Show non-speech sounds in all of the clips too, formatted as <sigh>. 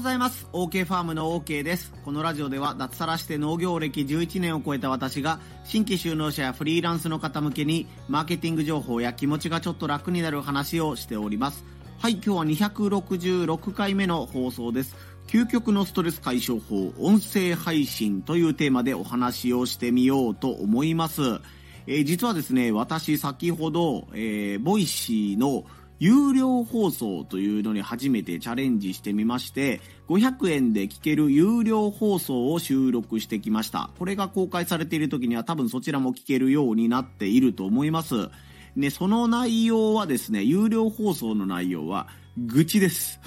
ございます。OK ファームの OK です。このラジオでは脱サラして農業歴11年を超えた私が新規就農者やフリーランスの方向けにマーケティング情報や気持ちがちょっと楽になる話をしております。はい、今日は266回目の放送です。究極のストレス解消法、音声配信というテーマでお話をしてみようと思います。えー実はですね、私先ほど、えーボイシーの有料放送というのに初めてチャレンジしてみまして、500円で聞ける有料放送を収録してきました。これが公開されている時には多分そちらも聞けるようになっていると思います。ね、その内容はですね、有料放送の内容は、愚痴です。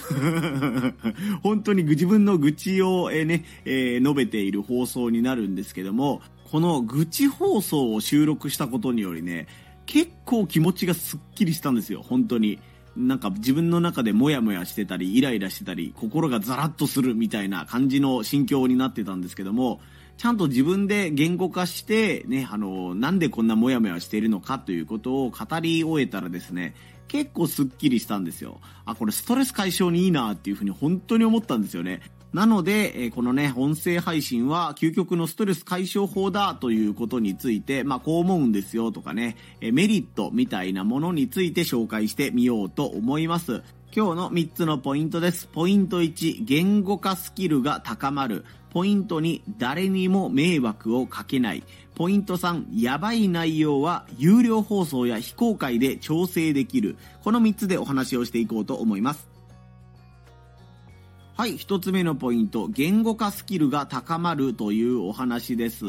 <laughs> 本当に自分の愚痴を、えね、えー述べている放送になるんですけども、この愚痴放送を収録したことによりね、結構気持ちがすっきりしたんですよ、本当に。なんか自分の中でモヤモヤしてたり、イライラしてたり、心がザラッとするみたいな感じの心境になってたんですけども、ちゃんと自分で言語化して、ね、あの、なんでこんなモヤモヤしているのかということを語り終えたらですね、結構すっきりしたんですよ。あ、これストレス解消にいいなっていうふうに本当に思ったんですよね。なので、このね、音声配信は究極のストレス解消法だということについて、まあこう思うんですよとかね、メリットみたいなものについて紹介してみようと思います。今日の3つのポイントです。ポイント1、言語化スキルが高まる。ポイント2、誰にも迷惑をかけない。ポイント3、やばい内容は有料放送や非公開で調整できる。この3つでお話をしていこうと思います。はい、一つ目のポイント、言語化スキルが高まるというお話です。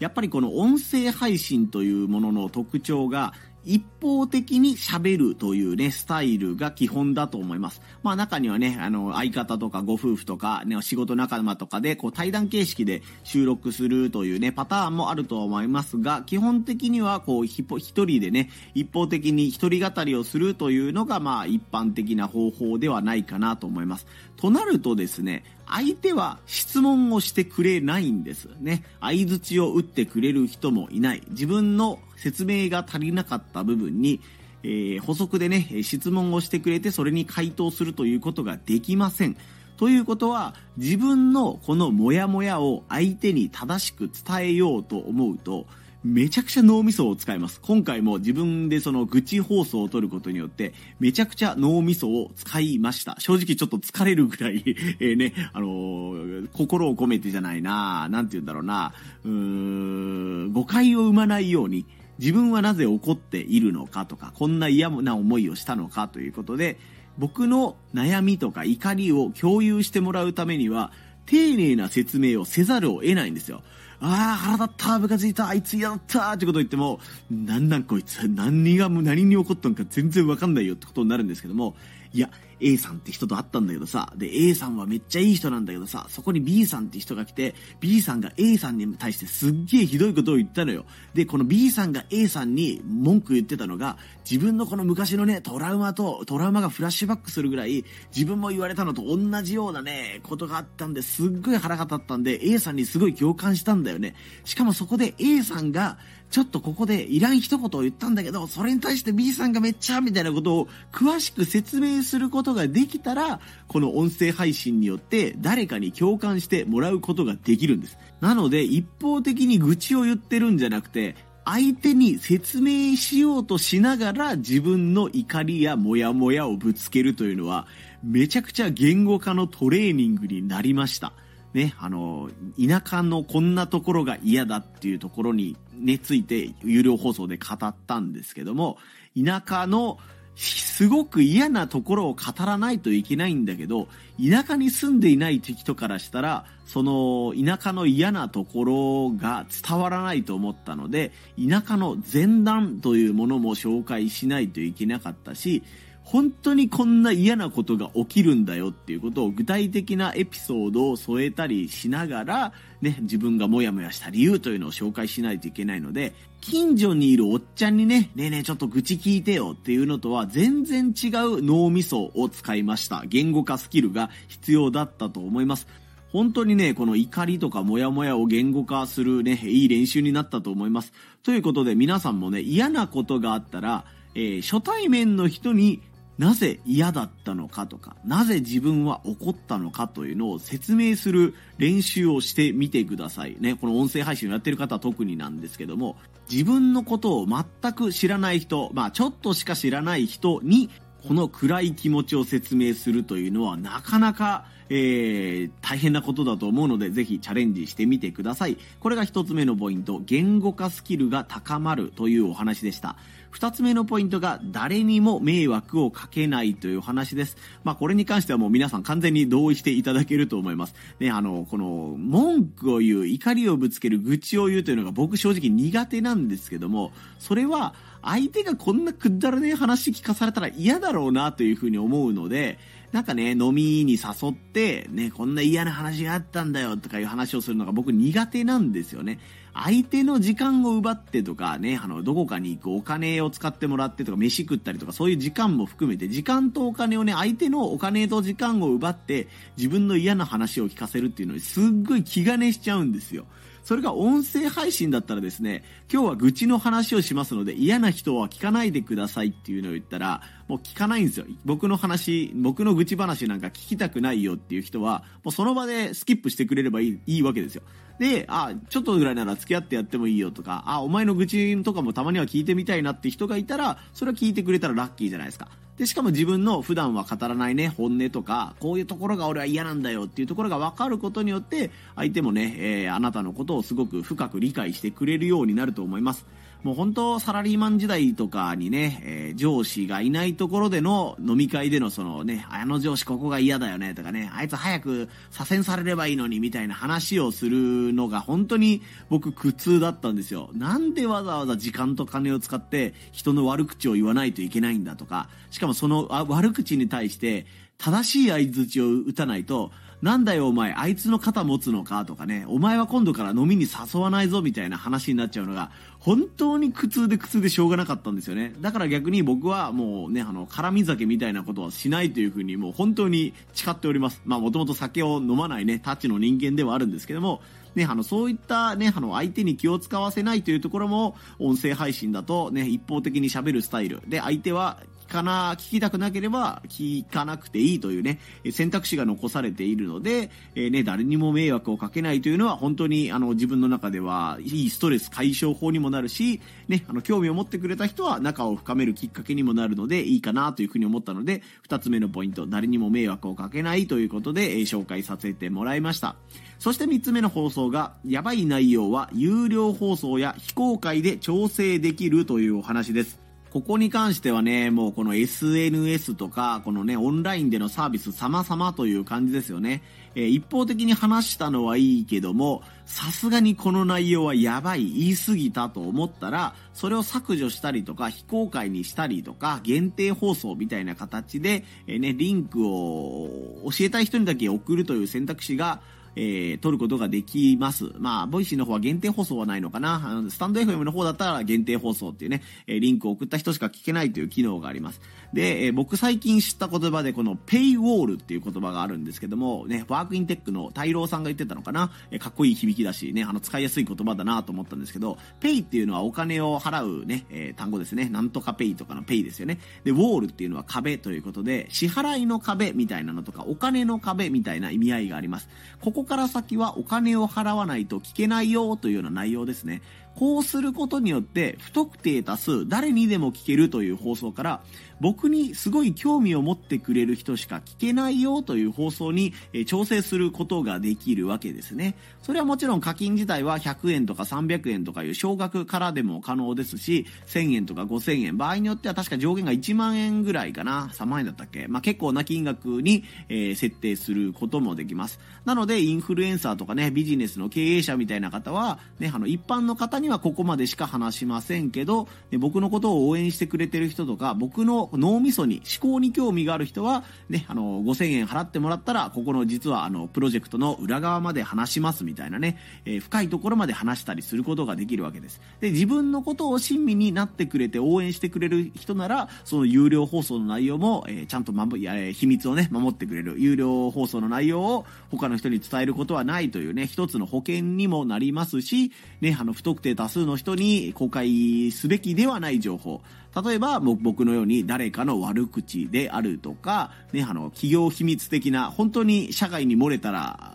やっぱりこの音声配信というものの特徴が、一方的に喋るというね、スタイルが基本だと思います。まあ中にはね、あの、相方とかご夫婦とか、ね、仕事仲間とかで、こう対談形式で収録するというね、パターンもあると思いますが、基本的にはこう、一人でね、一方的に一人語りをするというのが、まあ一般的な方法ではないかなと思います。となるとですね、相手は質問をしてくれないんですね。相づちを打ってくれる人もいない。自分の説明が足りなかった部分に、えー補足でね、質問をしてくれてそれに回答するということができません。ということは、自分のこのモヤモヤを相手に正しく伝えようと思うと、めちゃくちゃ脳みそを使います。今回も自分でその愚痴放送を取ることによって、めちゃくちゃ脳みそを使いました。正直ちょっと疲れるぐらい、<laughs> えーね、あのー心を込めてじゃないななんて言うんだろうなうーん、誤解を生まないように、自分はなぜ怒っているのかとか、こんな嫌な思いをしたのかということで、僕の悩みとか怒りを共有してもらうためには、丁寧な説明をせざるを得ないんですよ。ああ、腹立った、ムカついた、あいつ嫌だった、ってことを言っても、なんなんこいつ、何が、何に起こったのか全然わかんないよってことになるんですけども、いや、A さんって人と会ったんだけどさ、で、A さんはめっちゃいい人なんだけどさ、そこに B さんって人が来て、B さんが A さんに対してすっげえひどいことを言ったのよ。で、この B さんが A さんに文句言ってたのが、自分のこの昔のね、トラウマと、トラウマがフラッシュバックするぐらい、自分も言われたのと同じようなね、ことがあったんで、すっごい腹が立ったんで、A さんにすごい共感したんだよね。しかもそこで A さんが、ちょっとここでいらん一言を言ったんだけど、それに対して B さんがめっちゃみたいなことを詳しく説明することができたら、この音声配信によって誰かに共感してもらうことができるんです。なので、一方的に愚痴を言ってるんじゃなくて、相手に説明しようとしながら自分の怒りやモヤモヤをぶつけるというのは、めちゃくちゃ言語化のトレーニングになりました。ね、あの、田舎のこんなところが嫌だっていうところにね、ついて有料放送で語ったんですけども、田舎のすごく嫌なところを語らないといけないんだけど、田舎に住んでいない人からしたら、その田舎の嫌なところが伝わらないと思ったので、田舎の前段というものも紹介しないといけなかったし、本当にこんな嫌なことが起きるんだよっていうことを具体的なエピソードを添えたりしながら、ね、自分がモヤモヤした理由というのを紹介しないといけないので、近所にいるおっちゃんにね、ねえねえちょっと愚痴聞いてよっていうのとは全然違う脳みそを使いました。言語化スキルが必要だったと思います。本当にね、この怒りとかモヤモヤを言語化するね、いい練習になったと思います。ということで皆さんもね、嫌なことがあったら、えー初対面の人になぜ嫌だったのかとか、なぜ自分は怒ったのかというのを説明する練習をしてみてください。ね、この音声配信をやってる方は特になんですけども、自分のことを全く知らない人、まあちょっとしか知らない人に、この暗い気持ちを説明するというのはなかなかえー、大変なことだと思うので、ぜひチャレンジしてみてください。これが一つ目のポイント、言語化スキルが高まるというお話でした。2つ目のポイントが、誰にも迷惑をかけないという話です。まあ、これに関してはもう皆さん完全に同意していただけると思います。ね、あの、この、文句を言う、怒りをぶつける、愚痴を言うというのが僕正直苦手なんですけども、それは、相手がこんなくだらねえ話聞かされたら嫌だろうなというふうに思うので、なんかね、飲みに誘って、ね、こんな嫌な話があったんだよとかいう話をするのが僕苦手なんですよね。相手の時間を奪ってとかね、あの、どこかに行くお金を使ってもらってとか、飯食ったりとか、そういう時間も含めて、時間とお金をね、相手のお金と時間を奪って、自分の嫌な話を聞かせるっていうのに、すっごい気兼ねしちゃうんですよ。それが音声配信だったらですね、今日は愚痴の話をしますので嫌な人は聞かないでくださいっていうのを言ったら、もう聞かないんですよ。僕の話、僕の愚痴話なんか聞きたくないよっていう人は、もうその場でスキップしてくれればいいいいわけですよ。で、あ、ちょっとぐらいなら付き合ってやってもいいよとか、あ、お前の愚痴とかもたまには聞いてみたいなって人がいたら、それは聞いてくれたらラッキーじゃないですか。で、しかも自分の普段は語らないね、本音とか、こういうところが俺は嫌なんだよっていうところが分かることによって、相手もね、えー、あなたのことをすごく深く理解してくれるようになると思います。もう本当サラリーマン時代とかにね、えー、上司がいないところでの飲み会でのそのね、あの上司ここが嫌だよねとかね、あいつ早く左遷されればいいのにみたいな話をするのが本当に僕苦痛だったんですよ。なんでわざわざ時間と金を使って人の悪口を言わないといけないんだとか、しかもその悪口に対して正しい相槌を打たないと、なんだよお前、あいつの肩持つのか？とかね、お前は今度から飲みに誘わないぞみたいな話になっちゃうのが、本当に苦痛で苦痛でしょうがなかったんですよね。だから逆に僕はもうね、あの、絡み酒みたいなことはしないというふうにもう本当に誓っております。まあもともと酒を飲まないね、タッチの人間ではあるんですけども、ね、あの、そういったね、あの、相手に気を使わせないというところも、音声配信だとね、一方的に喋るスタイル。で、相手はかな、聞きたくなければ聞かなくていいというね、選択肢が残されているので、えー、ね、誰にも迷惑をかけないというのは本当にあの自分の中ではいいストレス解消法にもなるし、ね、あの興味を持ってくれた人は仲を深めるきっかけにもなるのでいいかなというふうに思ったので、二つ目のポイント、誰にも迷惑をかけないということで、えー、紹介させてもらいました。そして三つ目の放送が、やばい内容は有料放送や非公開で調整できるというお話です。ここに関してはね、もうこの SNS とか、このね、オンラインでのサービス様々という感じですよね。えー、一方的に話したのはいいけども、さすがにこの内容はやばい、言い過ぎたと思ったら、それを削除したりとか、非公開にしたりとか、限定放送みたいな形で、えー、ね、リンクを教えたい人にだけ送るという選択肢が、えー、撮ることができます。まあ、ボイシーの方は限定放送はないのかな。あのスタンド FM の方だったら限定放送っていうね、えリンクを送った人しか聞けないという機能があります。で、えー、僕最近知った言葉でこのペイウォールっていう言葉があるんですけども、ね、ワークインテックの大郎さんが言ってたのかな？えー、かっこいい響きだしね、あの、使いやすい言葉だなと思ったんですけど、ペイっていうのはお金を払うね、えー、単語ですね。なんとかペイとかのペイですよね。で、ウォールっていうのは壁ということで、支払いの壁みたいなのとか、お金の壁みたいな意味合いがあります。ここから先はお金を払わないと聞けないよというような内容ですね。こうすることによって不特定多数誰にでも聞けるという放送から僕にすごい興味を持ってくれる人しか聞けないよという放送に調整することができるわけですね。それはもちろん課金自体は100円とか300円とかいう少額からでも可能ですし、1000円とか5000円、場合によっては確か上限が1万円ぐらいかな、3万円だったっけ？まあ、結構な金額に、え、設定することもできます。なので、インフルエンサーとかね、ビジネスの経営者みたいな方は、ね、あの、一般の方にはここまでしか話しませんけど、僕のことを応援してくれてる人とか、僕の脳みそに、思考に興味がある人は、ね、あの、5000円払ってもらったら、ここの実はあの、プロジェクトの裏側まで話しますみたいなね、えー、深いところまで話したりすることができるわけです。で、自分のことを親身になってくれて応援してくれる人なら、その有料放送の内容も、えー、ちゃんと守、えー、秘密をね、守ってくれる。有料放送の内容を他の人に伝えることはないというね、一つの保険にもなりますし、ね、あの、不特定多数の人に公開すべきではない情報。例えば、僕のように誰かの悪口であるとか、ね、あの、企業秘密的な、本当に社外に漏れたら、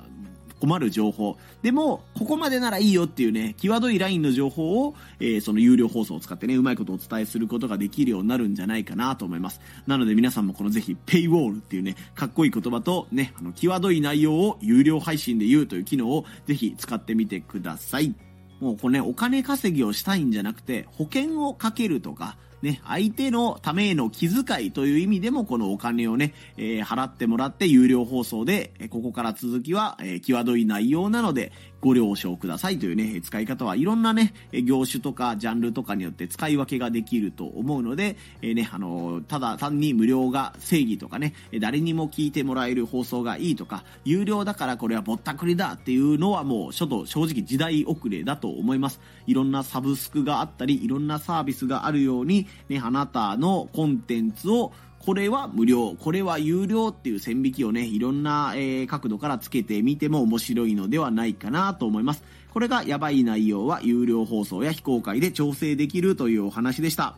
困る情報。でも、ここまでならいいよっていうね、際どいラインの情報を、えー、その有料放送を使ってね、うまいことお伝えすることができるようになるんじゃないかなと思います。なので皆さんもこのぜひ、ペイウォールっていうね、かっこいい言葉とね、あの、際どい内容を有料配信で言うという機能をぜひ使ってみてください。もうこれね、お金稼ぎをしたいんじゃなくて、保険をかけるとか、ね、相手のためへの気遣いという意味でもこのお金をね、えー、払ってもらって有料放送で、ここから続きは、えー、際どい内容なので、ご了承くださいというね、使い方はいろんなね、業種とかジャンルとかによって使い分けができると思うので、えー、ね、あのただ単に無料が正義とかね、誰にも聞いてもらえる放送がいいとか、有料だからこれはぼったくりだっていうのはもうちょっと正直時代遅れだと思います。いろんなサブスクがあったり、いろんなサービスがあるように、ね、あなたのコンテンツをこれは無料、これは有料っていう線引きをね、いろんな、え、角度からつけてみても面白いのではないかなと思います。これがやばい内容は有料放送や非公開で調整できるというお話でした。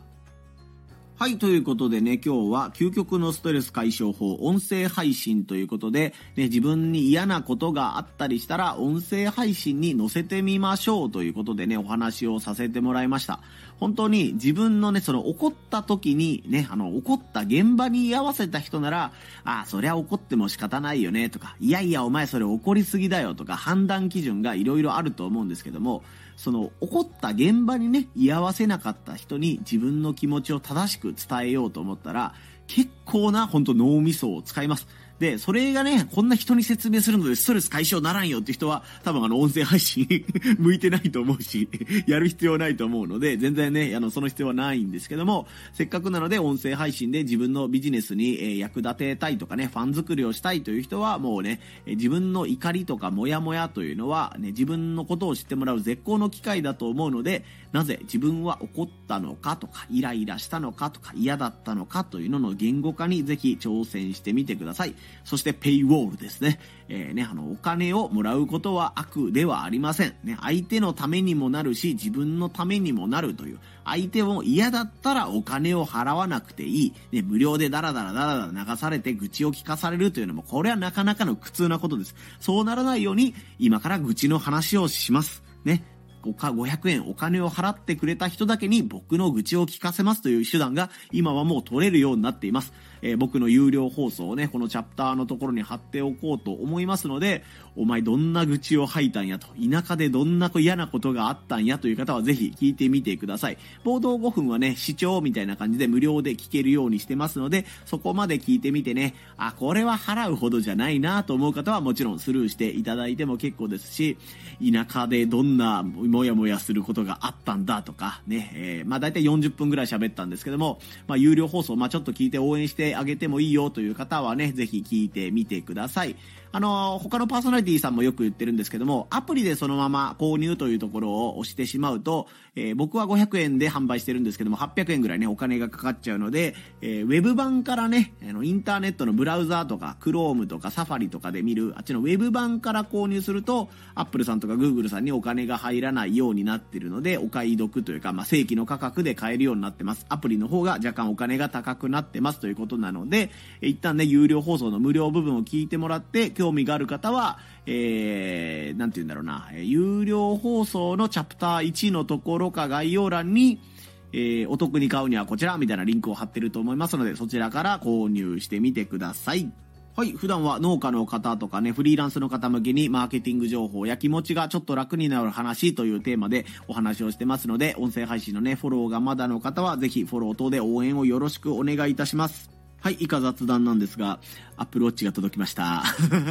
はい、ということでね、今日は究極のストレス解消法、音声配信ということで、ね、自分に嫌なことがあったりしたら、音声配信に載せてみましょうということでね、お話をさせてもらいました。本当に自分のね、その怒った時にね、あの、怒った現場に居合わせた人なら、ああ、そりゃ怒っても仕方ないよね、とか、いやいや、お前それ怒りすぎだよ、とか、判断基準がいろいろあると思うんですけども、その怒った現場にね、居合わせなかった人に自分の気持ちを正しく伝えようと思ったら、結構な本当脳みそを使います。で、それがね、こんな人に説明するのでストレス解消ならんよって人は、多分あの、音声配信 <laughs> 向いてないと思うし、やる必要ないと思うので、全然ね、あの、その必要はないんですけども、せっかくなので音声配信で自分のビジネスに、え役立てたいとかね、ファン作りをしたいという人は、もうね、自分の怒りとかモヤモヤというのは、ね、自分のことを知ってもらう絶好の機会だと思うので、なぜ自分は怒ったのかとか、イライラしたのかとか、嫌だったのかというのの言語化にぜひ挑戦してみてください。そして、ペイウォールですね。えー、ね、あの、お金をもらうことは悪ではありません。ね、相手のためにもなるし、自分のためにもなるという。相手も嫌だったらお金を払わなくていい。ね、無料でダラダラダラダラ流されて愚痴を聞かされるというのも、これはなかなかの苦痛なことです。そうならないように、今から愚痴の話をします。ね。500円お金を払ってくれた人だけに僕の愚痴を聞かせますという手段が今はもう取れるようになっています。えー、僕の有料放送をね、このチャプターのところに貼っておこうと思いますので、お前どんな愚痴を吐いたんやと、田舎でどんな嫌なことがあったんやという方はぜひ聞いてみてください。冒頭5分はね、視聴みたいな感じで無料で聞けるようにしてますので、そこまで聞いてみてね、あ、これは払うほどじゃないなと思う方はもちろんスルーしていただいても結構ですし、田舎でどんなモヤモヤすることがあったんだとか、ね、えー、まあ大体40分ぐらい喋ったんですけども、まあ有料放送、まあちょっと聞いて応援してあげてもいいよという方はね、ぜひ聞いてみてください。あの、他のパーソナリティさんもよく言ってるんですけども、アプリでそのまま購入というところを押してしまうと、えー、僕は500円で販売してるんですけども、800円ぐらいね、お金がかかっちゃうので、えー、ウェブ版からね、あの、インターネットのブラウザーとか、Chrome とか Safari とかで見る、あっちのウェブ版から購入すると、Apple さんとか Google さんにお金が入らないようになってるので、お買い得というか、まあ、正規の価格で買えるようになってます。アプリの方が若干お金が高くなってますということなので、一旦ね、有料放送の無料部分を聞いてもらって、興味がある方は、えー、なんて言うんだろうな、有料放送のチャプター1のところか概要欄に、えー、お得に買うにはこちらみたいなリンクを貼ってると思いますので、そちらから購入してみてください。はい。普段は農家の方とかね、フリーランスの方向けにマーケティング情報や気持ちがちょっと楽になる話というテーマでお話をしてますので、音声配信のね、フォローがまだの方はぜひフォロー等で応援をよろしくお願いいたします。はい、以下雑談なんですが、アップルウォッチが届きました。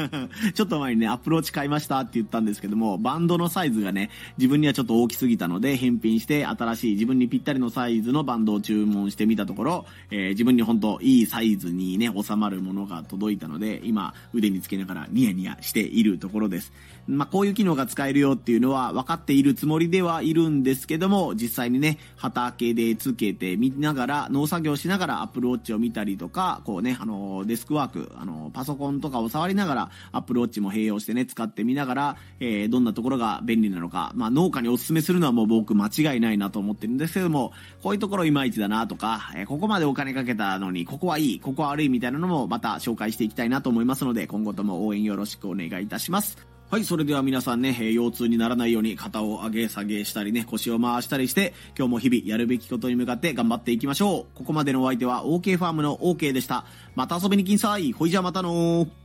<laughs> ちょっと前にね、アップルウォッチ買いましたって言ったんですけども、バンドのサイズがね、自分にはちょっと大きすぎたので、返品して新しい自分にぴったりのサイズのバンドを注文してみたところ、えー、自分に本当いいサイズにね、収まるものが届いたので、今、腕につけながらニヤニヤしているところです。まあ、こういう機能が使えるよっていうのは分かっているつもりではいるんですけども、実際にね、畑でつけてみながら、農作業しながらアップルウォッチを見たりとか、か、こうね、あの、デスクワーク、あの、パソコンとかを触りながら、Apple Watch も併用してね、使ってみながら、えー、どんなところが便利なのか、まあ、農家にお勧めするのはもう僕間違いないなと思ってるんですけども、こういうところいまいちだなとか、えー、ここまでお金かけたのに、ここはいい、ここは悪いみたいなのもまた紹介していきたいなと思いますので、今後とも応援よろしくお願いいたします。はい、それでは皆さんね、え腰痛にならないように肩を上げ下げしたりね、腰を回したりして、今日も日々やるべきことに向かって頑張っていきましょう。ここまでのお相手は OK ファームの OK でした。また遊びに来んさい。ほいじゃまたのー。